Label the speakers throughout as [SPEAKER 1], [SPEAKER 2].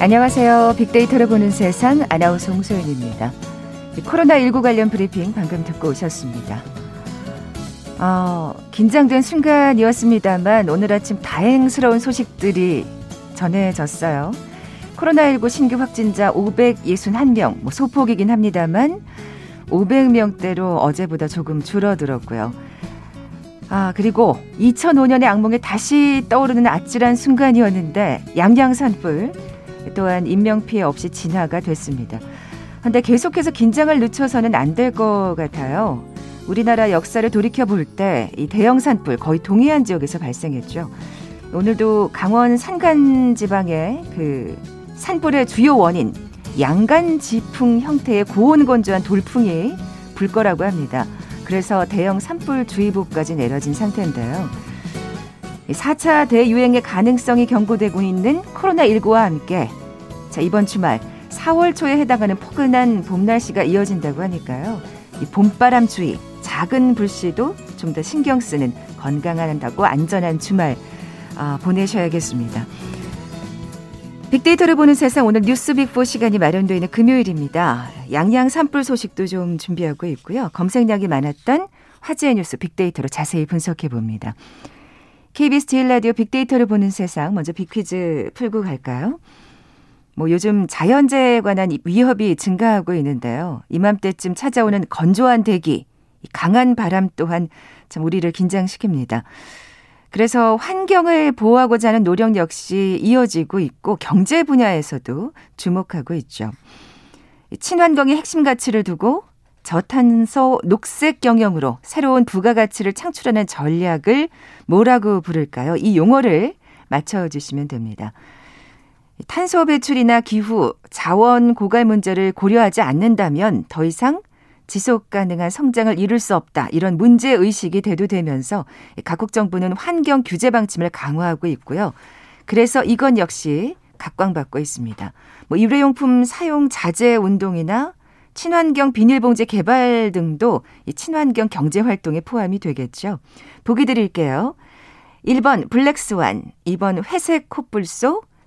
[SPEAKER 1] 안녕하세요. 빅데이터를 보는 세상 아나운서 홍소연입니다. 코로나19 관련 브리핑 방금 듣고 오셨습니다. 어, 긴장된 순간이었습니다만 오늘 아침 다행스러운 소식들이 전해졌어요. 코로나19 신규 확진자 561명, 뭐 소폭이긴 합니다만 500명대로 어제보다 조금 줄어들었고요. 아, 그리고 2005년의 악몽에 다시 떠오르는 아찔한 순간이었는데 양양산불 또한 인명피해 없이 진화가 됐습니다. 근데 계속해서 긴장을 늦춰서는 안 될 것 같아요. 우리나라 역사를 돌이켜 볼 때 이 대형 산불 거의 동해안 지역에서 발생했죠. 오늘도 강원 산간 지방의 그 산불의 주요 원인 양간 지풍 형태의 고온 건조한 돌풍이 불 거라고 합니다. 그래서 대형 산불 주의보까지 내려진 상태인데요. 4차 대유행의 가능성이 경고되고 있는 코로나19와 함께 자, 이번 주말 4월 초에 해당하는 포근한 봄 날씨가 이어진다고 하니까요. 이 봄바람 주의, 작은 불씨도 좀 더 신경 쓰는 건강한다고 안전한 주말 아, 보내셔야겠습니다. 빅데이터를 보는 세상 오늘 뉴스 빅4 시간이 마련되어 있는 금요일입니다. 양양 산불 소식도 좀 준비하고 있고요. 검색량이 많았던 화제의 뉴스 빅데이터로 자세히 분석해 봅니다. KBS 제일 라디오 빅데이터를 보는 세상 먼저 빅퀴즈 풀고 갈까요? 뭐 요즘 자연재해에 관한 위협이 증가하고 있는데요. 이맘때쯤 찾아오는 건조한 대기, 강한 바람 또한 참 우리를 긴장시킵니다. 그래서 환경을 보호하고자 하는 노력 역시 이어지고 있고 경제 분야에서도 주목하고 있죠. 친환경의 핵심 가치를 두고 저탄소 녹색 경영으로 새로운 부가가치를 창출하는 전략을 뭐라고 부를까요? 이 용어를 맞춰주시면 됩니다. 탄소 배출이나 기후, 자원 고갈 문제를 고려하지 않는다면 더 이상 지속 가능한 성장을 이룰 수 없다. 이런 문제 의식이 대두되면서 각국 정부는 환경 규제 방침을 강화하고 있고요. 그래서 이건 역시 각광받고 있습니다. 뭐 일회용품 사용 자제 운동이나 친환경 비닐봉지 개발 등도 이 친환경 경제 활동에 포함이 되겠죠. 보기 드릴게요. 1번 black swan, 2번 회색 코뿔소,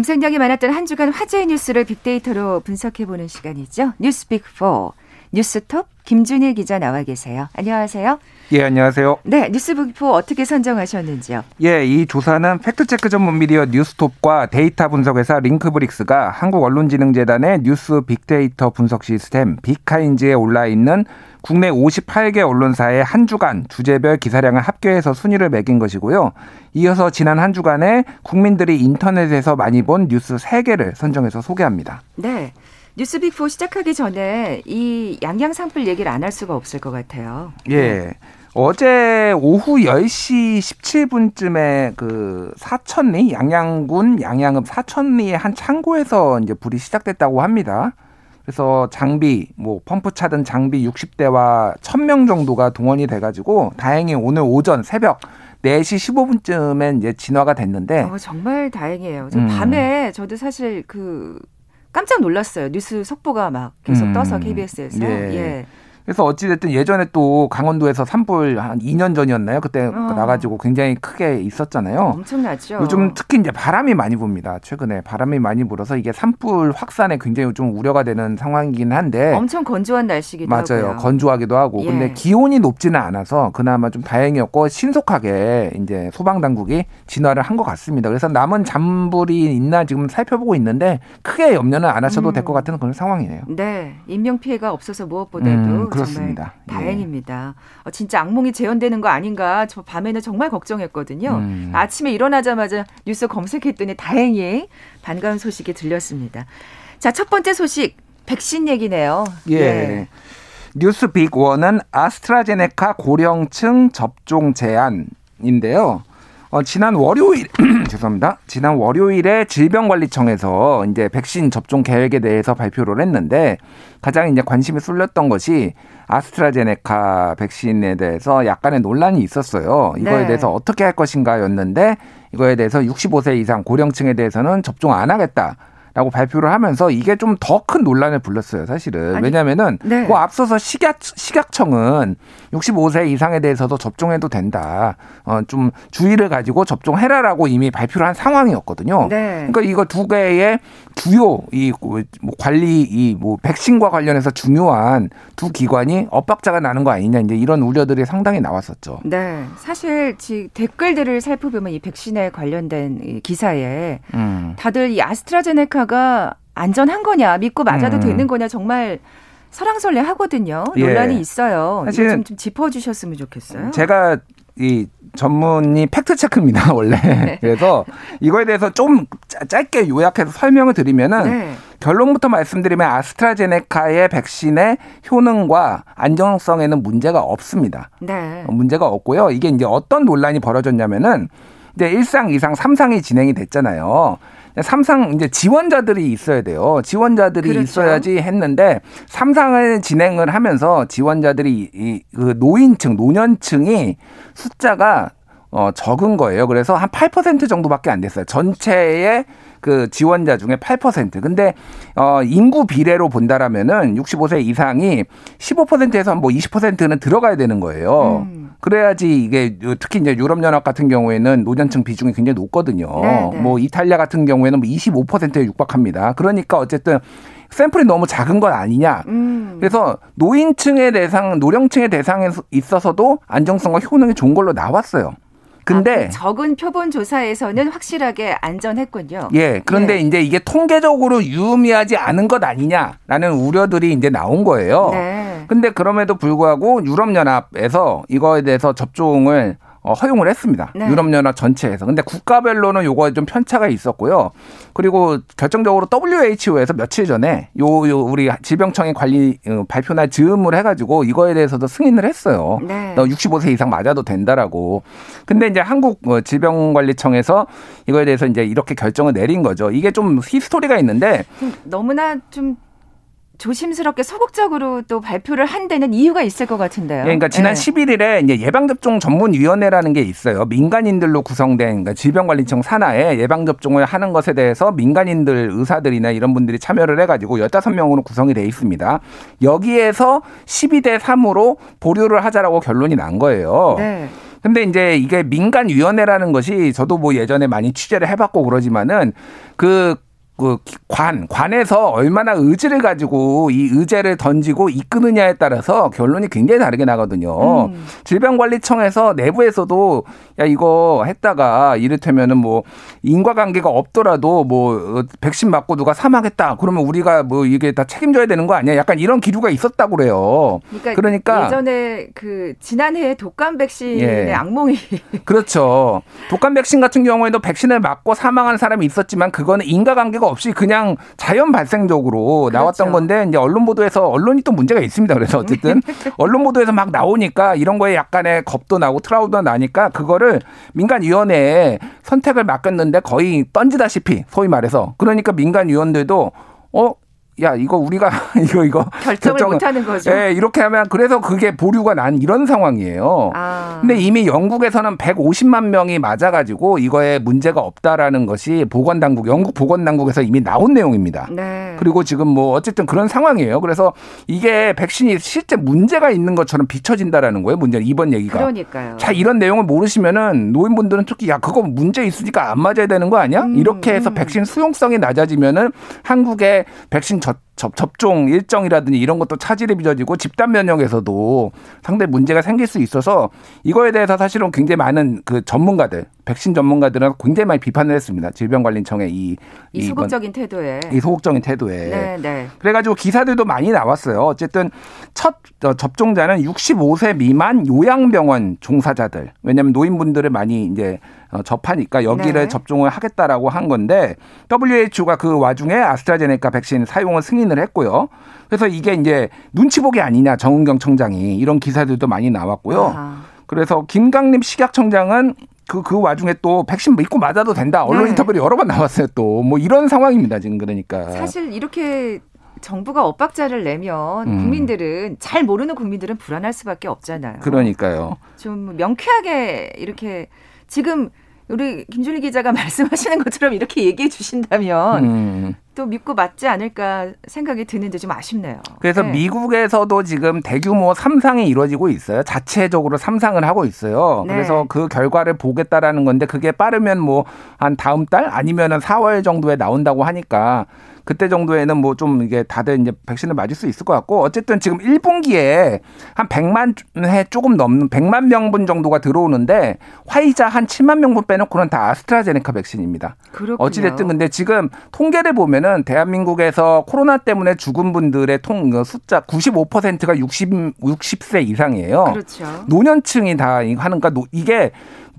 [SPEAKER 1] 검색량이 많았던 한 주간 화제의 뉴스를 빅데이터로 분석해보는 시간이죠. 뉴스빅4 뉴스톱 김준일 기자 나와 계세요. 안녕하세요.
[SPEAKER 2] 예, 안녕하세요.
[SPEAKER 1] 네, 뉴스빅4 어떻게 선정하셨는지요?
[SPEAKER 2] 예, 이 조사는 fact check 전문 미디어 뉴스톱과 데이터 분석회사 링크브릭스가 한국언론진흥재단의 뉴스 빅데이터 분석 시스템 빅카인즈에 올라 있는 국내 58개 언론사의 한 주간 주제별 기사량을 합계해서 순위를 매긴 것이고요. 이어서 지난 한 주간에 국민들이 인터넷에서 많이 본 뉴스 3개를 선정해서 소개합니다.
[SPEAKER 1] 네. 뉴스빅4 시작하기 전에 이 양양 상풀 얘기를 안 할 수가 없을 것 같아요.
[SPEAKER 2] 예. 네. 어제 오후 10시 17분쯤에 그 사천리 양양군 양양읍 사천리의 한 창고에서 이제 불이 시작됐다고 합니다. 그래서 장비 뭐 펌프 차든 장비 60대와 1000명 정도가 동원이 돼 가지고 다행히 오늘 오전 새벽 4시 15분쯤에 이제 진화가 됐는데
[SPEAKER 1] 어, 정말 다행이에요. 음. 밤에 저도 사실 그 깜짝 놀랐어요. 뉴스 속보가 막 계속 음. 떠서 KBS에서. 예. 예.
[SPEAKER 2] 그래서 어찌됐든 예전에 또 강원도에서 산불 한 2년 전이었나요? 그때 어. 나가지고 굉장히 크게 있었잖아요.
[SPEAKER 1] 엄청나죠.
[SPEAKER 2] 요즘 특히 이제 바람이 많이 붑니다. 최근에 바람이 많이 불어서 이게 산불 확산에 굉장히 좀 우려가 되는 상황이긴 한데.
[SPEAKER 1] 엄청 건조한 날씨기도
[SPEAKER 2] 맞아요.
[SPEAKER 1] 하고요.
[SPEAKER 2] 건조하기도 하고. 예. 근데 기온이 높지는 않아서 그나마 좀 다행이었고 신속하게 이제 소방 당국이 진화를 한 것 같습니다. 그래서 남은 잔불이 있나 지금 살펴보고 있는데 크게 염려는 안 하셔도 음. 될것 같은 그런 상황이네요.
[SPEAKER 1] 네. 인명 피해가 없어서 무엇보다도 음,
[SPEAKER 2] 그렇습니다.
[SPEAKER 1] 정말 다행입니다. 예. 어, 진짜 악몽이 재현되는 거 아닌가 저 밤에는 정말 걱정했거든요. 음. 아침에 일어나자마자 뉴스 검색했더니 다행히 반가운 소식이 들렸습니다. 자, 첫 번째 소식 백신 얘기네요.
[SPEAKER 2] 예. 예. 뉴스 빅 원은 아스트라제네카 고령층 접종 제한인데요. 어, 지난 월요일 죄송합니다. 지난 월요일에 질병관리청에서 이제 백신 접종 계획에 대해서 발표를 했는데 가장 이제 관심이 쏠렸던 것이 아스트라제네카 백신에 대해서 약간의 논란이 있었어요. 이거에 네. 대해서 어떻게 할 것인가였는데 이거에 대해서 65세 이상 고령층에 대해서는 접종 안 하겠다. 라고 발표를 하면서 이게 좀 더 큰 논란을 불렀어요, 사실은. 아니, 왜냐면은 네. 뭐 앞서서 식약 식약청은 65세 이상에 대해서도 접종해도 된다. 어, 좀 주의를 가지고 접종해라라고 이미 발표를 한 상황이었거든요. 네. 그러니까 이거 두 개의 주요 이 뭐 관리 이 뭐 백신과 관련해서 중요한 두 기관이 엇박자가 나는 거 아니냐 이제 이런 우려들이 상당히 나왔었죠.
[SPEAKER 1] 네. 사실 지 댓글들을 살펴보면 이 백신에 관련된 이 기사에 음. 다들 이 아스트라제네카 가 안전한 거냐 믿고 맞아도 음. 되는 거냐 정말 설랑설레 하거든요. 예. 논란이 예. 있어요. 사실 좀, 좀 짚어주셨으면 좋겠어요.
[SPEAKER 2] 제가 이 전문이 팩트 체크입니다 원래. 네. 그래서 이거에 대해서 좀 짧게 요약해서 설명을 드리면은 네. 결론부터 말씀드리면 아스트라제네카의 백신의 효능과 안정성에는 문제가 없습니다. 네. 문제가 없고요. 이게 이제 어떤 논란이 벌어졌냐면은 이제 1상, 2상, 3상이 진행이 됐잖아요. 삼상 이제 지원자들이 있어야 돼요. 지원자들이 그렇죠. 있어야지 했는데 삼상을 진행을 하면서 지원자들이 이 그 노인층, 노년층이 숫자가 어 적은 거예요. 그래서 한 8% 정도밖에 안 됐어요. 전체의 그 지원자 중에 8%. 근데 어 인구 비례로 본다라면은 65세 이상이 15%에서 뭐 20%는 들어가야 되는 거예요. 음. 그래야지 이게 특히 이제 유럽 연합 같은 경우에는 노년층 비중이 굉장히 높거든요. 네, 네. 뭐 이탈리아 같은 경우에는 뭐 25%에 육박합니다. 그러니까 어쨌든 샘플이 너무 작은 건 아니냐. 음. 그래서 노인층의 대상, 노령층의 대상에 있어서도 안정성과 효능이 좋은 걸로 나왔어요. 근데 아, 그
[SPEAKER 1] 적은 표본 조사에서는 확실하게 안전했군요.
[SPEAKER 2] 예. 그런데 네. 이제 이게 통계적으로 유의미하지 않은 것 아니냐라는 우려들이 이제 나온 거예요. 네. 근데 그럼에도 불구하고 유럽 연합에서 이거에 대해서 접종을 어, 허용을 했습니다. 네. 유럽연합 전체에서. 근데 국가별로는 요거에 좀 편차가 있었고요. 그리고 결정적으로 WHO에서 며칠 전에 요, 요 우리 질병청의 관리 어, 발표날 즈음을 해가지고 이거에 대해서도 승인을 했어요. 네. 65세 이상 맞아도 된다라고. 근데 이제 한국 어, 질병관리청에서 이거에 대해서 이제 이렇게 결정을 내린 거죠. 이게 좀 히스토리가 있는데
[SPEAKER 1] 너무나 좀 조심스럽게 소극적으로 또 발표를 한 데는 이유가 있을 것 같은데요. 예,
[SPEAKER 2] 그러니까 지난 네. 11일에 이제 예방접종 전문위원회라는 게 있어요. 민간인들로 구성된 그러니까 질병관리청 산하에 예방접종을 하는 것에 대해서 민간인들 의사들이나 이런 분들이 참여를 해가지고 15명으로 구성이 돼 있습니다. 여기에서 12대 3으로 보류를 하자라고 결론이 난 거예요. 네. 근데 이제 이게 민간위원회라는 것이 저도 뭐 예전에 많이 취재를 해봤고 그러지만은 그 그 관, 관에서 얼마나 의지를 가지고 이 의제를 던지고 이끄느냐에 따라서 결론이 굉장히 다르게 나거든요. 음. 질병관리청에서 내부에서도 야, 이거 했다가 이를테면은 뭐 인과관계가 없더라도 뭐 백신 맞고 누가 사망했다. 그러면 우리가 뭐 이게 다 책임져야 되는 거 아니야? 약간 이런 기류가 있었다고 그래요.
[SPEAKER 1] 그러니까, 그러니까 예전에 그 지난해 독감 백신의 예. 악몽이
[SPEAKER 2] 그렇죠. 독감 백신 같은 경우에도 백신을 맞고 사망한 사람이 있었지만 그거는 인과관계가 없이 그냥 자연 발생적으로 그렇죠. 나왔던 건데 이제 언론 보도에서 언론이 또 문제가 있습니다. 그래서 어쨌든 언론 보도에서 막 나오니까 이런 거에 약간의 겁도 나고 트라우드가 나니까 그거를 민간위원회에 선택을 맡겼는데 거의 던지다시피 소위 말해서 그러니까 민간위원들도 어 야, 이거 우리가 이거 이거
[SPEAKER 1] 결정을 못 하는 거죠.
[SPEAKER 2] 예, 이렇게 하면 그래서 그게 보류가 난 이런 상황이에요. 아. 근데 이미 영국에서는 150만 명이 맞아 가지고 이거에 문제가 없다라는 것이 보건 당국 영국 보건 당국에서 이미 나온 내용입니다. 네. 그리고 지금 뭐 어쨌든 그런 상황이에요. 그래서 이게 백신이 실제 문제가 있는 것처럼 비춰진다라는 거예요. 문제는 이번 얘기가.
[SPEAKER 1] 그러니까요.
[SPEAKER 2] 자, 이런 내용을 모르시면은 노인분들은 특히 야, 그거 문제 있으니까 안 맞아야 되는 거 아니야? 음, 이렇게 해서 음. 백신 수용성이 낮아지면은 한국의 백신 저 접, 접종 일정이라든지 이런 것도 차질이 빚어지고 집단 면역에서도 상당히 문제가 생길 수 있어서 이거에 대해서 사실은 굉장히 많은 그 전문가들 백신 전문가들은 굉장히 많이 비판을 했습니다. 질병관리청의 이,
[SPEAKER 1] 이 소극적인 태도에
[SPEAKER 2] 이 소극적인 태도에.
[SPEAKER 1] 네, 네.
[SPEAKER 2] 그래가지고 기사들도 많이 나왔어요. 어쨌든 첫 어, 접종자는 65세 미만 요양병원 종사자들. 왜냐하면 노인분들을 많이 이제 어, 접하니까 여기를 네. 접종을 하겠다라고 한 건데 WHO가 그 와중에 아스트라제네카 백신 사용을 승인 을 했고요. 그래서 이게 이제 눈치 보기 아니냐 정은경 청장이 이런 기사들도 많이 나왔고요. 아하. 그래서 김강림 식약청장은 그, 그 와중에 또 백신 믿고 맞아도 된다. 언론 네. 인터뷰를 여러 번 나왔어요 또. 뭐 이런 상황입니다. 지금 그러니까.
[SPEAKER 1] 사실 이렇게 정부가 엇박자를 내면 음. 국민들은 잘 모르는 국민들은 불안할 수밖에 없잖아요.
[SPEAKER 2] 그러니까요.
[SPEAKER 1] 좀 명쾌하게 이렇게 지금 우리 김준일 기자가 말씀하시는 것처럼 이렇게 얘기해 주신다면 음. 또 믿고 맞지 않을까 생각이 드는데 좀 아쉽네요.
[SPEAKER 2] 그래서 네. 미국에서도 지금 대규모 삼상이 이루어지고 있어요. 자체적으로 삼상을 하고 있어요. 네. 그래서 그 결과를 보겠다라는 건데 그게 빠르면 뭐 한 다음 달 아니면은 4월 정도에 나온다고 하니까 그때 정도에는 뭐 좀 이게 다들 이제 백신을 맞을 수 있을 것 같고 어쨌든 지금 1분기에 한 100만 회 조금 넘는 100만 명분 정도가 들어오는데 화이자 한 7만 명분 빼놓고는 다 아스트라제네카 백신입니다. 그렇군요. 어찌됐든 근데 지금 통계를 보면은 대한민국에서 코로나 때문에 죽은 분들의 통그 숫자 95%가 60 60세 이상이에요. 그렇죠. 노년층이 다 하는가 이게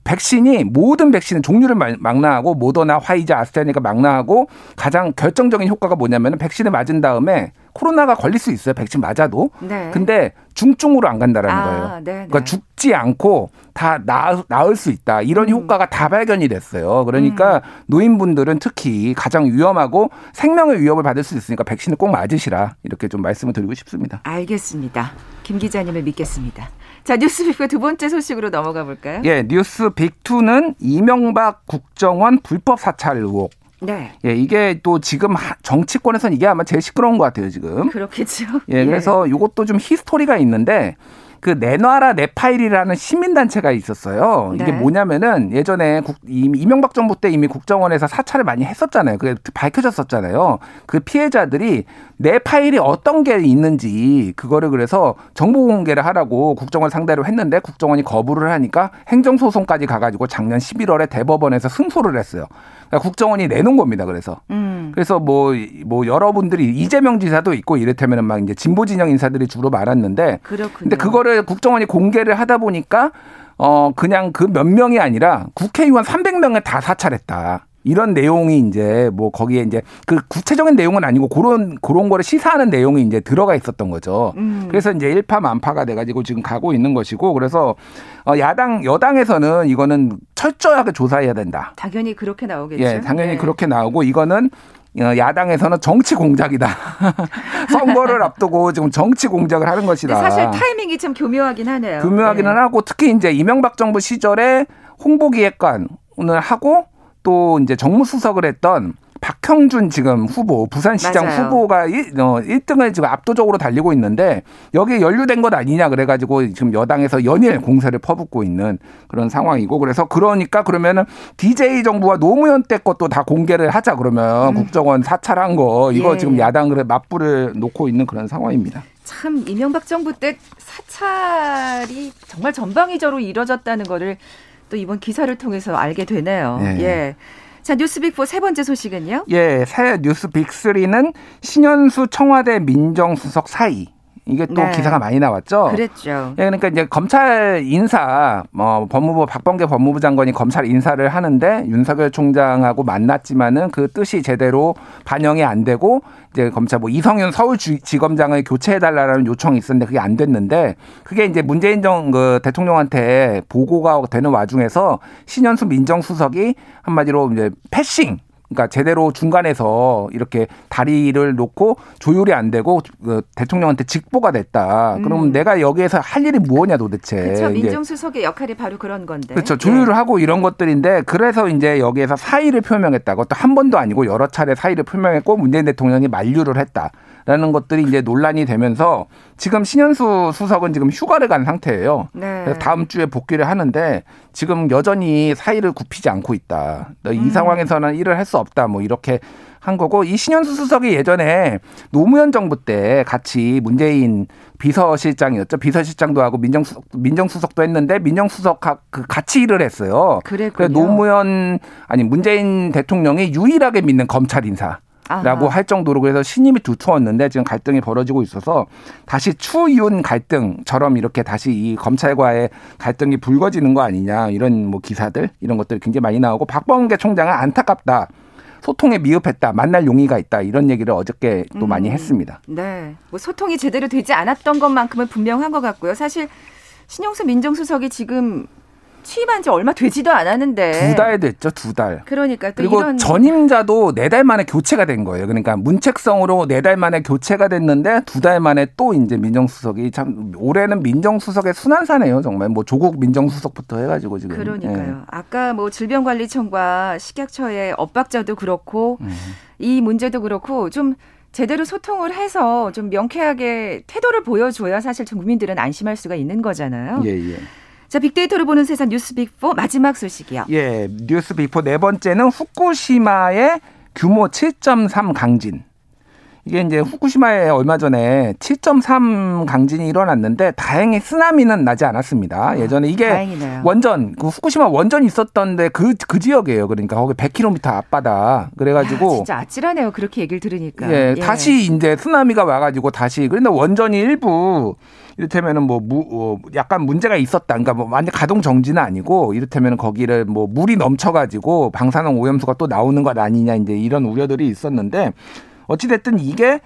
[SPEAKER 2] 백신이 모든 백신은 종류를 망라하고 모더나, 화이자, 아스트라니까 망라하고 가장 결정적인 효과가 뭐냐면 백신을 맞은 다음에 코로나가 걸릴 수 있어요. 백신 맞아도. 네. 근데 중증으로 안 간다라는 아, 거예요. 네, 그러니까 네. 죽지 않고 다 나을, 나을 수 있다. 이런 음. 효과가 다 발견이 됐어요. 그러니까 음. 노인분들은 특히 가장 위험하고 생명의 위협을 받을 수 있으니까 백신을 꼭 맞으시라. 이렇게 좀 말씀을 드리고 싶습니다.
[SPEAKER 1] 알겠습니다. 김 기자님을 믿겠습니다. 자, 뉴스빅 두 번째 소식으로 넘어가 볼까요?
[SPEAKER 2] 예, 뉴스빅 2는 이명박 국정원 불법 사찰 의혹. 네. 예, 이게 또 지금 정치권에서는 이게 아마 제일 시끄러운 것 같아요, 지금.
[SPEAKER 1] 그렇겠죠.
[SPEAKER 2] 예, 그래서 예. 이것도 좀 히스토리가 있는데 그 내놔라 내 파일이라는 시민단체가 있었어요. 이게 네. 뭐냐면은 예전에 국, 이명박 정부 때 이미 국정원에서 사찰을 많이 했었잖아요. 그게 밝혀졌었잖아요. 그 피해자들이 내 파일이 어떤 게 있는지 그거를 그래서 정보 공개를 하라고 국정원 상대로 했는데 국정원이 거부를 하니까 행정소송까지 가가지고 작년 11월에 대법원에서 승소를 했어요. 그러니까 국정원이 내놓은 겁니다. 그래서 음. 그래서 뭐뭐 뭐 여러분들이 이재명 지사도 있고 이를테면은 막 이제 진보 진영 인사들이 주로 많았는데 그렇군요. 근데 그거를 국정원이 공개를 하다 보니까 어 그냥 그 몇 명이 아니라 국회의원 300명을 다 사찰했다. 이런 내용이 이제 뭐 거기에 이제 그 구체적인 내용은 아니고 그런 그런 거를 시사하는 내용이 이제 들어가 있었던 거죠. 음. 그래서 이제 일파만파가 돼가지고 지금 가고 있는 것이고 그래서 어 야당 여당에서는 이거는 철저하게 조사해야 된다.
[SPEAKER 1] 당연히 그렇게 나오겠죠.
[SPEAKER 2] 예, 당연히 네. 그렇게 나오고 이거는 어, 야당에서는 정치 공작이다. 선거를 앞두고 지금 정치 공작을 하는 것이다.
[SPEAKER 1] 사실 타이밍이 참 교묘하긴 하네요.
[SPEAKER 2] 교묘하기는 네. 하고 특히 이제 이명박 정부 시절에 홍보기획관을 하고 또 이제 정무수석을 했던 박형준 지금 후보 부산시장 맞아요. 후보가 1, 어, 1등을 지금 압도적으로 달리고 있는데 여기에 연루된 것 아니냐 그래가지고 지금 여당에서 연일 공세를 퍼붓고 있는 그런 상황이고 그래서 그러니까 그러면은 DJ 정부와 노무현 때 것도 다 공개를 하자 그러면 음. 국정원 사찰한 거 이거 예. 지금 야당을 맞불을 놓고 있는 그런 상황입니다.
[SPEAKER 1] 참 이명박 정부 때 사찰이 정말 전방위적으로 이뤄졌다는 거를 또 이번 기사를 통해서 알게 되네요. 네. 예. 자, 뉴스빅4 세 번째 소식은요?
[SPEAKER 2] 예, 새 뉴스빅3는 신현수 청와대 민정수석 사이. 이게 또 네. 기사가 많이 나왔죠.
[SPEAKER 1] 그랬죠.
[SPEAKER 2] 예, 그러니까 이제 검찰 인사, 뭐 법무부 박범계 법무부 장관이 검찰 인사를 하는데 윤석열 총장하고 만났지만은 그 뜻이 제대로 반영이 안 되고 이제 검찰 뭐 이성윤 서울지검장을 교체해달라는 요청이 있었는데 그게 안 됐는데 그게 이제 문재인 정 그 대통령한테 보고가 되는 와중에서 신현수 민정수석이 한마디로 이제 패싱 그러니까 제대로 중간에서 이렇게 다리를 놓고 조율이 안 되고 그 대통령한테 직보가 됐다. 음. 그러면 내가 여기에서 할 일이 무엇냐 도대체.
[SPEAKER 1] 그렇죠. 민정수석의 역할이 바로 그런 건데.
[SPEAKER 2] 그렇죠. 조율을 네. 하고 이런 것들인데 그래서 이제 여기에서 사의를 표명했다고 또한 번도 아니고 여러 차례 사의를 표명했고 문재인 대통령이 만류를 했다. 라는 것들이 이제 논란이 되면서 지금 신현수 수석은 지금 휴가를 간 상태예요. 네. 그래서 다음 주에 복귀를 하는데 지금 여전히 사의를 굽히지 않고 있다. 이 음. 상황에서는 일을 할 수 없다. 뭐 이렇게 한 거고 이 신현수 수석이 예전에 노무현 정부 때 같이 문재인 비서실장이었죠. 비서실장도 하고 민정수석 민정수석도 했는데 민정수석 그 같이 일을 했어요.
[SPEAKER 1] 그래
[SPEAKER 2] 노무현 아니 문재인 대통령이 유일하게 믿는 검찰 인사. 라고 할 정도로 그래서 신임이 두터웠는데 지금 갈등이 벌어지고 있어서 다시 추이윤 갈등처럼 이렇게 다시 이 검찰과의 갈등이 불거지는 거 아니냐 이런 뭐 기사들 이런 것들이 굉장히 많이 나오고 박범계 총장은 안타깝다. 소통에 미흡했다, 만날 용의가 있다 이런 얘기를 어저께 또 음. 많이 했습니다.
[SPEAKER 1] 네, 뭐 소통이 제대로 되지 않았던 것만큼은 분명한 것 같고요. 사실 신영수 민정수석이 지금 취임한 지 얼마 되지도 않았는데
[SPEAKER 2] 두 달 됐죠, 두 달.
[SPEAKER 1] 그러니까
[SPEAKER 2] 그리고
[SPEAKER 1] 이런...
[SPEAKER 2] 전임자도 네 달 만에 교체가 된 거예요. 그러니까 문책성으로 네 달 만에 교체가 됐는데 두 달 만에 또 이제 민정수석이 참 올해는 민정수석의 순환사네요, 정말. 뭐 조국 민정수석부터 해가지고 지금.
[SPEAKER 1] 그러니까요. 예. 아까 뭐 질병관리청과 식약처의 엇박자도 그렇고 음. 이 문제도 그렇고 좀 제대로 소통을 해서 좀 명쾌하게 태도를 보여줘야 사실 국민들은 안심할 수가 있는 거잖아요.
[SPEAKER 2] 예, 예.
[SPEAKER 1] 자, 빅데이터로 보는 세상 뉴스 빅4 마지막 소식이요.
[SPEAKER 2] 예, 뉴스 빅4 네 번째는 후쿠시마의 규모 7.3 강진. 이게 이제 후쿠시마에 얼마 전에 7.3 강진이 일어났는데 다행히 쓰나미는 나지 않았습니다. 아, 예전에 이게
[SPEAKER 1] 다행이네요.
[SPEAKER 2] 원전 그 후쿠시마 원전 있었던데 그그 그 지역이에요. 그러니까 거기 100km 앞바다. 그래가지고
[SPEAKER 1] 야, 진짜 아찔하네요. 그렇게 얘기를 들으니까.
[SPEAKER 2] 예, 예, 다시 이제 쓰나미가 와가지고 다시 그런데 원전이 일부 이를테면은 뭐 무, 어, 약간 문제가 있었다. 그러니까 뭐 완전 가동 정지는 아니고 이를테면 거기를 뭐 물이 넘쳐가지고 방사능 오염수가 또 나오는 것 아니냐 이제 이런 우려들이 있었는데 어찌됐든 이게 어,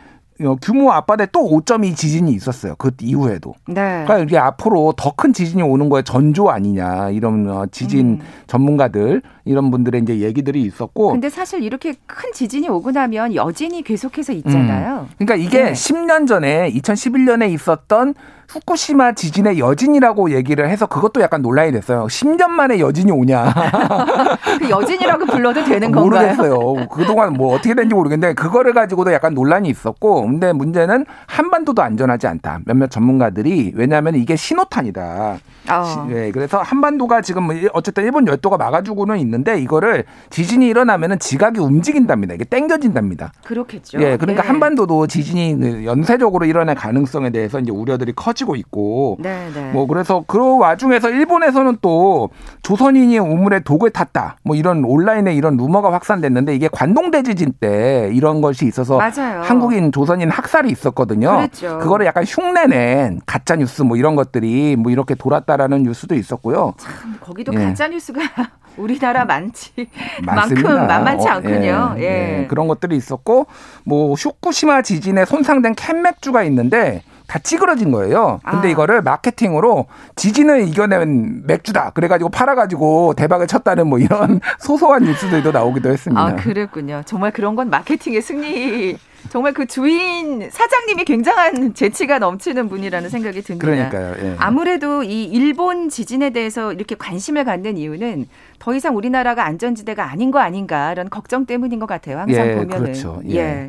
[SPEAKER 2] 규모 앞바다에 또 5.2 지진이 있었어요. 그 이후에도.
[SPEAKER 1] 네.
[SPEAKER 2] 그러니까 이게 앞으로 더 큰 지진이 오는 거에 전조 아니냐 이런 어, 지진 음. 전문가들 이런 분들의 이제 얘기들이 있었고.
[SPEAKER 1] 근데 사실 이렇게 큰 지진이 오고 나면 여진이 계속해서 있잖아요.
[SPEAKER 2] 음. 그러니까 이게 네. 10년 전에 2011년에 있었던 후쿠시마 지진의 여진이라고 얘기를 해서 그것도 약간 논란이 됐어요. 10년 만에 여진이 오냐.
[SPEAKER 1] 그 여진이라고 불러도 되는 건가요?
[SPEAKER 2] 모르겠어요. 그동안 뭐 어떻게 된지 모르겠는데 그거를 가지고도 약간 논란이 있었고 근데 문제는 한반도도 안전하지 않다. 몇몇 전문가들이 왜냐하면 이게 신호탄이다. 어. 네, 그래서 한반도가 지금 뭐 어쨌든 일본 열도가 막아주고는 있는데 이거를 지진이 일어나면은 지각이 움직인답니다. 이게 땡겨진답니다.
[SPEAKER 1] 그렇겠죠.
[SPEAKER 2] 예, 그러니까 네. 한반도도 지진이 연쇄적으로 일어날 가능성에 대해서 이제 우려들이 커지고 있고,
[SPEAKER 1] 네, 네.
[SPEAKER 2] 뭐 그래서 그 와중에서 일본에서는 또 조선인이 우물에 독을 탔다, 뭐 이런 온라인에 이런 루머가 확산됐는데 이게 관동대 지진 때 이런 것이 있어서
[SPEAKER 1] 맞아요.
[SPEAKER 2] 한국인 조선 인 학살이 있었거든요.
[SPEAKER 1] 그랬죠.
[SPEAKER 2] 그거를 약간 흉내낸 가짜 뉴스 뭐 이런 것들이 뭐 이렇게 돌았다라는 뉴스도 있었고요.
[SPEAKER 1] 참 거기도 예. 가짜 뉴스가 우리나라 많지 만큼 만만치 어, 않군요. 어, 예, 예.
[SPEAKER 2] 예. 그런 것들이 있었고 뭐 후쿠시마 지진에 손상된 캔 맥주가 있는데 다 찌그러진 거예요. 근데 아. 이거를 마케팅으로 지진을 이겨낸 맥주다. 그래가지고 팔아가지고 대박을 쳤다는 뭐 이런 소소한 뉴스들도 나오기도 했습니다.
[SPEAKER 1] 아, 그랬군요. 정말 그런 건 마케팅의 승리. 정말 그 주인 사장님이 굉장한 재치가 넘치는 분이라는 생각이 듭니다.
[SPEAKER 2] 그러니까요. 예.
[SPEAKER 1] 아무래도 이 일본 지진에 대해서 이렇게 관심을 갖는 이유는 더 이상 우리나라가 안전지대가 아닌 거 아닌가 이런 걱정 때문인 것 같아요. 항상
[SPEAKER 2] 예,
[SPEAKER 1] 보면은.
[SPEAKER 2] 그렇죠. 예.
[SPEAKER 1] 예.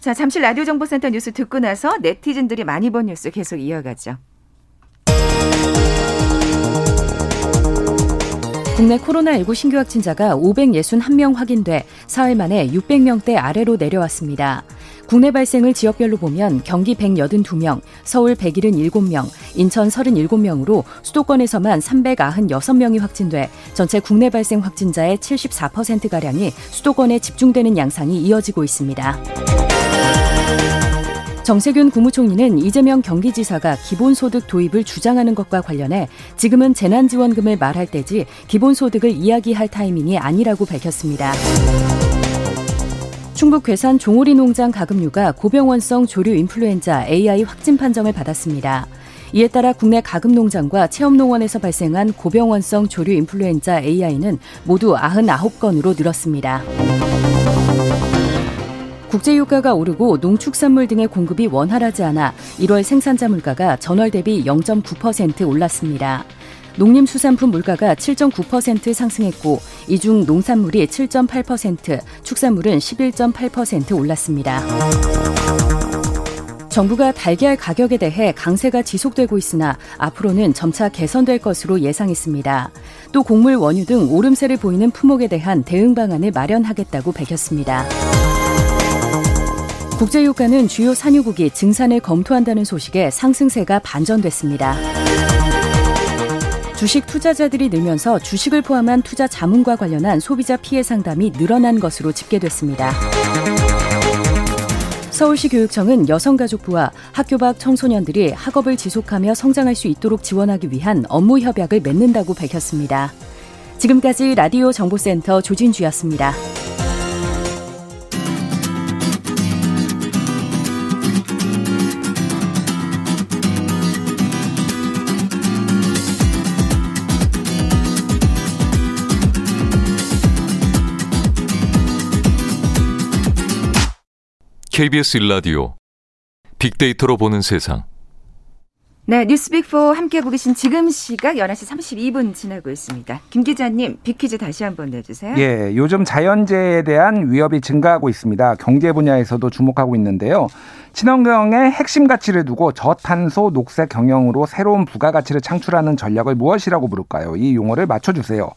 [SPEAKER 1] 자, 잠시 라디오 정보센터 뉴스 듣고 나서 네티즌들이 많이 본 뉴스 계속 이어가죠. 국내 코로나19 신규 확진자가 561명 확인돼 사흘 만에 600명대 아래로 내려왔습니다. 국내 발생을 지역별로 보면 경기 182명, 서울 177명, 인천 37명으로 수도권에서만 396명이 확진돼 전체 국내 발생 확진자의 74%가량이 수도권에 집중되는 양상이 이어지고 있습니다. 정세균 국무총리는 이재명 경기지사가 기본소득 도입을 주장하는 것과 관련해 지금은 재난지원금을 말할 때지 기본소득을 이야기할 타이밍이 아니라고 밝혔습니다. 충북 괴산 종오리 농장 가금류가 고병원성 조류 인플루엔자 AI 확진 판정을 받았습니다. 이에 따라 국내 가금 농장과 체험농원에서 발생한 고병원성 조류 인플루엔자 AI는 모두 99건으로 늘었습니다. 국제유가가 오르고 농축산물 등의 공급이 원활하지 않아 1월 생산자 물가가 전월 대비 0.9% 올랐습니다. 농림수산품 물가가 7.9% 상승했고 이 중 농산물이 7.8%, 축산물은 11.8% 올랐습니다. 정부가 달걀 가격에 대해 강세가 지속되고 있으나 앞으로는 점차 개선될 것으로 예상했습니다.
[SPEAKER 3] 또 곡물 원유 등 오름세를 보이는 품목에 대한 대응 방안을 마련하겠다고 밝혔습니다. 국제유가는 주요 산유국이 증산을 검토한다는 소식에 상승세가 반전됐습니다. 주식 투자자들이 늘면서 주식을 포함한 투자 자문과 관련한 소비자 피해 상담이 늘어난 것으로 집계됐습니다. 서울시 교육청은 여성가족부와 학교 밖 청소년들이 학업을 지속하며 성장할 수 있도록 지원하기 위한 업무 협약을 맺는다고 밝혔습니다. 지금까지 라디오 정보센터 조진주였습니다.
[SPEAKER 4] KBS 일라디오 빅데이터로 보는 세상.
[SPEAKER 1] 네, 뉴스빅4 함께하고 계신 지금 시각 11시 32분 지나고 있습니다. 김 기자님, 빅퀴즈 다시 한번 내주세요.
[SPEAKER 2] 예, 요즘 자연재해에 대한 위협이 증가하고 있습니다. 경제 분야에서도 주목하고 있는데요. 친환경의 핵심 가치를 두고 저탄소 녹색 경영으로 새로운 부가가치를 창출하는 전략을 무엇이라고 부를까요? 이 용어를 맞춰주세요.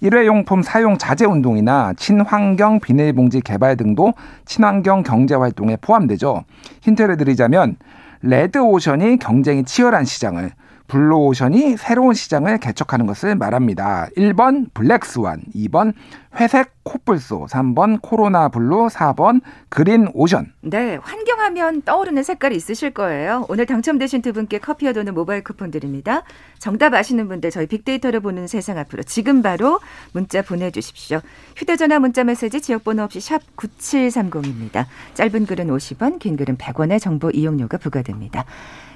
[SPEAKER 2] 일회용품 사용 자제 운동이나 친환경 비닐봉지 개발 등도 친환경 경제 활동에 포함되죠. 힌트를 드리자면 red ocean이 경쟁이 치열한 시장을 blue ocean이 새로운 시장을 개척하는 것을 말합니다. 1번 black swan, 2번 회색 코뿔소, 3번 코로나 blue, 4번 green ocean.
[SPEAKER 1] 네, 환경하면 떠오르는 색깔이 있으실 거예요. 오늘 당첨되신 두 분께 커피와 도넛 모바일 쿠폰 드립니다. 정답 아시는 분들 저희 빅데이터를 보는 세상 앞으로 지금 바로 문자 보내주십시오. 휴대전화 문자 메시지 지역번호 없이 샵 9730입니다. 짧은 글은 50원, 긴 글은 100원의 정보 이용료가 부과됩니다.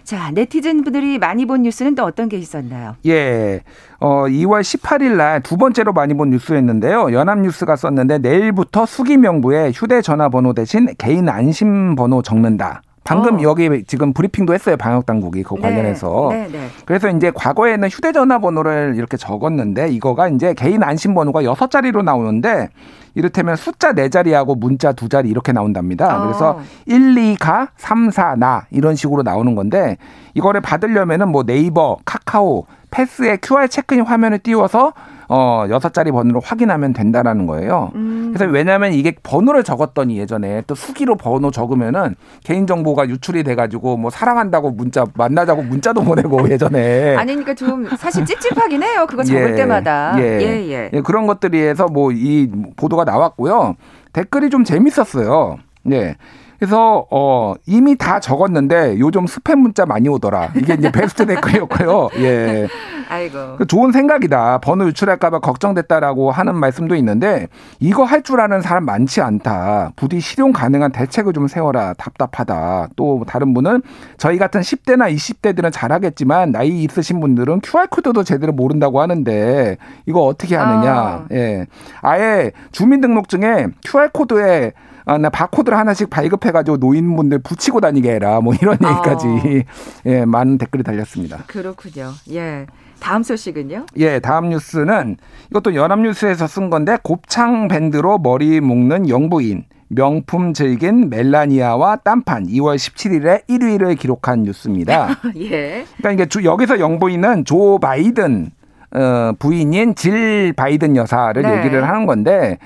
[SPEAKER 1] 자, 네티즌 분들이 많이 본 뉴스는 또 어떤 게 있었나요?
[SPEAKER 2] 예. 어, 2월 18일 날 두 번째로 많이 본 뉴스였는데요. 연합뉴스가 썼는데 내일부터 수기 명부에 휴대전화번호 대신 개인 안심번호 적는다. 방금 어. 여기 지금 브리핑도 했어요. 방역 당국이 그 네. 관련해서. 네, 네. 그래서 이제 과거에는 휴대전화 번호를 이렇게 적었는데 이거가 이제 개인 안심 번호가 여섯 자리로 나오는데 이를테면 숫자 네 자리하고 문자 두 자리 이렇게 나온답니다. 어. 그래서 1, 2가 3, 4, 나 이런 식으로 나오는 건데 이거를 받으려면은 뭐 네이버, 카카오, 패스에 QR 체크인 화면을 띄워서 어 여섯 자리 번호로 확인하면 된다라는 거예요. 음. 그래서 왜냐하면 이게 번호를 적었더니 예전에 또 수기로 번호 적으면은 개인 정보가 유출이 돼가지고 뭐 사랑한다고 문자 만나자고 문자도 보내고 예전에
[SPEAKER 1] 아니니까 좀 사실 찝찝하긴 해요. 그거 적을 예, 때마다
[SPEAKER 2] 예. 예, 예. 예 그런 것들이 해서 뭐 이 보도가 나왔고요. 댓글이 좀 재밌었어요. 예. 그래서 어 이미 다 적었는데 요즘 스팸 문자 많이 오더라. 이게 이제 베스트 댓글이었고요. 예. 아이고. 그 좋은 생각이다. 번호 유출할까봐 걱정됐다라고 하는 말씀도 있는데 이거 할 줄 아는 사람 많지 않다. 부디 실용 가능한 대책을 좀 세워라. 답답하다. 또 다른 분은 저희 같은 10대나 20대들은 잘하겠지만 나이 있으신 분들은 QR 코드도 제대로 모른다고 하는데 이거 어떻게 하느냐. 아. 예. 아예 주민등록증에 QR 코드에 아, 나 바코드를 하나씩 발급해가지고 노인분들 붙이고 다니게 해라. 뭐 이런 아. 얘기까지 어. 예, 많은 댓글이 달렸습니다.
[SPEAKER 1] 그렇군요. 예. 다음 소식은요?
[SPEAKER 2] 예, 다음 뉴스는 이것도 연합뉴스에서 쓴 건데 곱창 밴드로 머리 묶는 영부인 명품 즐긴 멜라니아와 딴판 2월 17일에 1위를 기록한 뉴스입니다. 예. 그러니까 이게 주, 여기서 영부인은 조 바이든 어, 부인인 질 바이든 여사를 네. 얘기를 하는 건데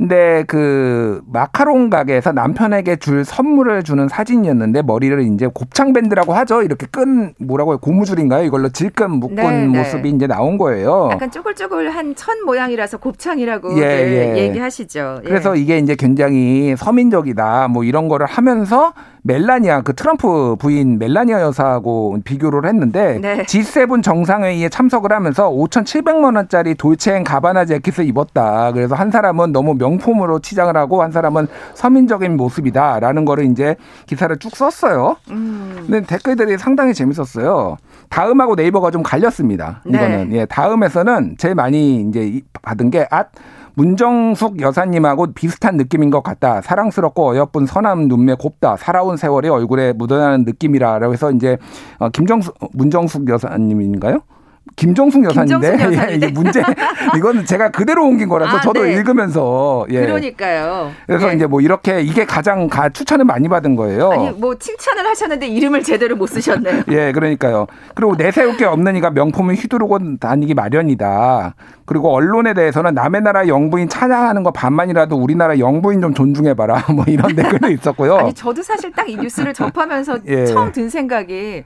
[SPEAKER 2] 근데 그 마카롱 가게에서 남편에게 줄 선물을 주는 사진이었는데 머리를 이제 곱창 밴드라고 하죠. 이렇게 끈 뭐라고 해요? 고무줄인가요? 이걸로 질끈 묶은 네, 네. 모습이 이제 나온 거예요.
[SPEAKER 1] 약간 쪼글쪼글한 천 모양이라서 곱창이라고 예, 예. 얘기하시죠.
[SPEAKER 2] 예. 그래서 이게 이제 굉장히 서민적이다. 뭐 이런 거를 하면서 멜라니아 그 트럼프 부인 멜라니아 여사하고 비교를 했는데 네. G7 정상회의에 참석을 하면서 5,700만 원짜리 돌체앤 가바나 재킷을 입었다. 그래서 한 사람은 너무 명품으로 치장을 하고 한 사람은 서민적인 모습이다라는 거를 이제 기사를 쭉 썼어요. 음. 근데 댓글들이 상당히 재밌었어요. 다음하고 네이버가 좀 갈렸습니다. 이거는 네. 예, 다음에서는 제일 많이 이제 받은 게 앗 문정숙 여사님하고 비슷한 느낌인 것 같다. 사랑스럽고 어여쁜 선함 눈매 곱다. 살아온 세월이 얼굴에 묻어나는 느낌이라고 해서 이제 어, 김정숙 문정숙 여사님인가요? 김정숙 여사인데
[SPEAKER 1] 김정숙.
[SPEAKER 2] 예, 이게 문제 이거는 제가 그대로 옮긴 거라서
[SPEAKER 1] 아,
[SPEAKER 2] 저도
[SPEAKER 1] 네.
[SPEAKER 2] 읽으면서 예.
[SPEAKER 1] 그러니까요.
[SPEAKER 2] 그래서
[SPEAKER 1] 예.
[SPEAKER 2] 이제 뭐 이렇게 이게 가장 가, 추천을 많이 받은 거예요.
[SPEAKER 1] 아니 뭐 칭찬을 하셨는데 이름을 제대로 못 쓰셨네요.
[SPEAKER 2] 예, 그러니까요. 그리고 내세울 게 없는 이가 명품을 휘두르고 다니기 마련이다. 그리고 언론에 대해서는 남의 나라 영부인 찬양하는 거 반만이라도 우리나라 영부인 좀 존중해봐라. 뭐 이런 댓글도 있었고요.
[SPEAKER 1] 아니 저도 사실 딱 이 뉴스를 접하면서
[SPEAKER 2] 예.
[SPEAKER 1] 처음 든 생각이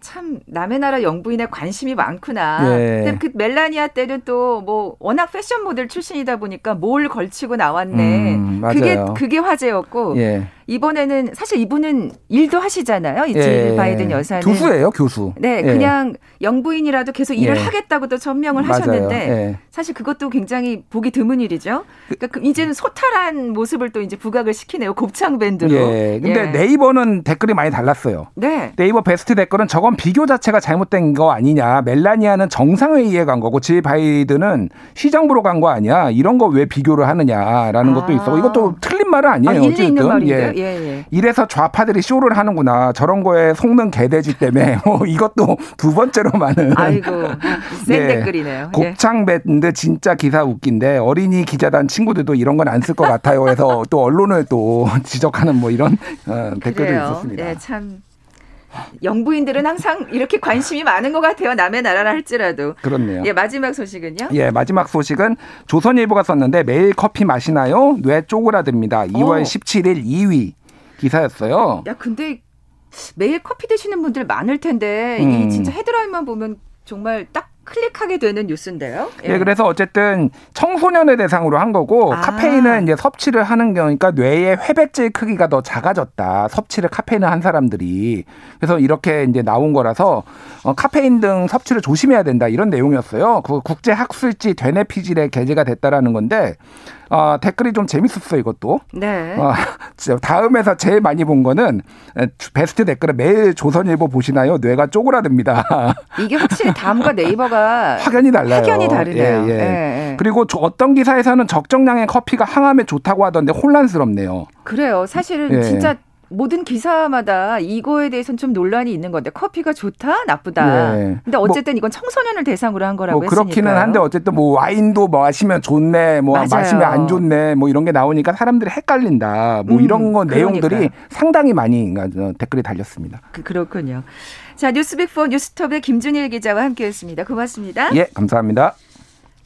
[SPEAKER 1] 참 남의 나라 영부인에 관심이 많구나.
[SPEAKER 2] 예.
[SPEAKER 1] 근데 그 멜라니아 때는 또 뭐 워낙 패션 모델 출신이다 보니까 뭘 걸치고 나왔네.
[SPEAKER 2] 음,
[SPEAKER 1] 그게. 그게 화제였고
[SPEAKER 2] 예.
[SPEAKER 1] 이번에는 사실 이분은 일도 하시잖아요. 이질
[SPEAKER 2] 예.
[SPEAKER 1] 바이든 여사는.
[SPEAKER 2] 교수예요, 교수.
[SPEAKER 1] 네,
[SPEAKER 2] 예.
[SPEAKER 1] 그냥 영부인이라도 계속 일을
[SPEAKER 2] 예.
[SPEAKER 1] 하겠다고 또 전명을
[SPEAKER 2] 맞아요.
[SPEAKER 1] 하셨는데
[SPEAKER 2] 예.
[SPEAKER 1] 사실 그것도 굉장히 보기 드문 일이죠. 그러니까 그 이제는 소탈한 모습을 또 이제 부각을 시키네요. 곱창 밴드로.
[SPEAKER 2] 예. 근데
[SPEAKER 1] 예.
[SPEAKER 2] 네이버는 댓글이 많이 달랐어요.
[SPEAKER 1] 네.
[SPEAKER 2] 네이버 베스트 댓글은 저건 비교 자체가 잘못된 거 아니냐. 멜라니아는 정상회의에 간 거고 질 바이든은 시정부로 간 거 아니야. 이런 거 왜 비교를 하느냐라는 것도
[SPEAKER 1] 아.
[SPEAKER 2] 있었고 이것도 틀린 말은 아니에요.
[SPEAKER 1] 아, 일리 있는
[SPEAKER 2] 어쨌든.
[SPEAKER 1] 말인데요.
[SPEAKER 2] 예.
[SPEAKER 1] 예, 예.
[SPEAKER 2] 이래서 좌파들이 쇼를 하는구나. 저런 거에 속는 개돼지 때문에 뭐 이것도 두 번째로 많은
[SPEAKER 1] 아이고 센
[SPEAKER 2] 예.
[SPEAKER 1] 댓글이네요. 예.
[SPEAKER 2] 곱창 밴드 진짜 기사 웃긴데 어린이 기자단 친구들도 이런 건 안 쓸 것 같아요. 해서 또 언론을 또 지적하는 뭐 이런 어, 댓글도. 있었습니다.
[SPEAKER 1] 예, 참 영부인들은 항상 이렇게 관심이 많은 것 같아요. 남의 나라라 할지라도.
[SPEAKER 2] 그렇네요.
[SPEAKER 1] 예, 마지막 소식은요?
[SPEAKER 2] 예, 마지막 소식은 조선일보가 썼는데 매일 커피 마시나요? 뇌 쪼그라듭니다. 2월
[SPEAKER 1] 어.
[SPEAKER 2] 17일 2위 기사였어요.
[SPEAKER 1] 야, 근데 매일 커피 드시는 분들 많을 텐데
[SPEAKER 2] 음.
[SPEAKER 1] 이 진짜 헤드라인만 보면 정말 딱 클릭하게 되는 뉴스인데요.
[SPEAKER 2] 예, 그래서 어쨌든 청소년을 대상으로 한 거고
[SPEAKER 1] 아.
[SPEAKER 2] 카페인은 이제 섭취를 하는 경우니까 뇌의 회백질 크기가 더 작아졌다. 섭취를 카페인을 한 사람들이 그래서 이렇게 이제 나온 거라서 어, 카페인 등 섭취를 조심해야 된다 이런 내용이었어요. 그 국제 학술지 되뇌피질에 게재가 됐다라는 건데 어, 댓글이 좀 재밌었어요 이것도.
[SPEAKER 1] 네.
[SPEAKER 2] 어, 다음에서 제일 많이 본 거는 에, 베스트 댓글은 매일 조선일보 보시나요? 뇌가 쪼그라듭니다.
[SPEAKER 1] 이게 확실히 다음과 네이버가
[SPEAKER 2] 확연히 달라요.
[SPEAKER 1] 확연히 다르네요.
[SPEAKER 2] 예, 예.
[SPEAKER 1] 예, 예.
[SPEAKER 2] 그리고 저 어떤 기사에서는 적정량의 커피가 항암에 좋다고 하던데 혼란스럽네요.
[SPEAKER 1] 그래요. 사실은
[SPEAKER 2] 예.
[SPEAKER 1] 진짜 모든 기사마다 이거에 대해서는 좀 논란이 있는 건데 커피가 좋다 나쁘다.
[SPEAKER 2] 예.
[SPEAKER 1] 근데 어쨌든 이건 청소년을 대상으로 한 거라고
[SPEAKER 2] 뭐 그렇기는
[SPEAKER 1] 했으니까요.
[SPEAKER 2] 한데 어쨌든 뭐 와인도 뭐 마시면 좋네, 뭐
[SPEAKER 1] 맞아요.
[SPEAKER 2] 마시면 안 좋네, 뭐 이런 게 나오니까 사람들이 헷갈린다. 뭐
[SPEAKER 1] 음,
[SPEAKER 2] 이런 거 내용들이
[SPEAKER 1] 그러니까요.
[SPEAKER 2] 상당히 많이 어, 댓글이 달렸습니다.
[SPEAKER 1] 그, 그렇군요. 자 뉴스빅4 뉴스톱의 김준일 기자와 함께했습니다. 고맙습니다.
[SPEAKER 2] 예, 감사합니다.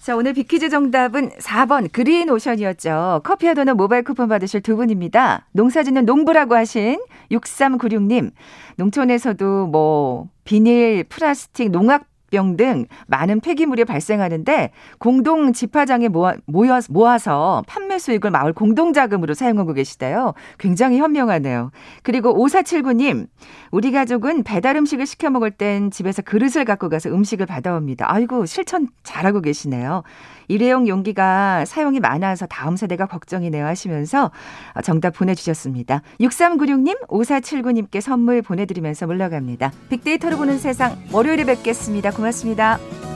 [SPEAKER 1] 자, 오늘 비퀴즈 정답은 4번 그린 오션이었죠. 커피와 도넛 모바일 쿠폰 받으실 두 분입니다. 농사 짓는 농부라고 하신 6396님. 농촌에서도 뭐 비닐, 플라스틱, 농악 병 등 많은 폐기물이 발생하는데 공동 집화장에 모아, 모여, 모아서 판매 수익을 마을 공동자금으로 사용하고 계시대요. 굉장히 현명하네요. 그리고 5479님, 우리 가족은 배달 음식을 시켜 먹을 땐 집에서 그릇을 갖고 가서 음식을 받아옵니다. 아이고, 실천 잘하고 계시네요. 일회용 용기가 사용이 많아서 다음 세대가 걱정이네요 하시면서 정답 보내주셨습니다. 6396님, 5479님께 선물 보내드리면서 물러갑니다. 빅데이터로 보는 세상 월요일에 뵙겠습니다. 고맙습니다.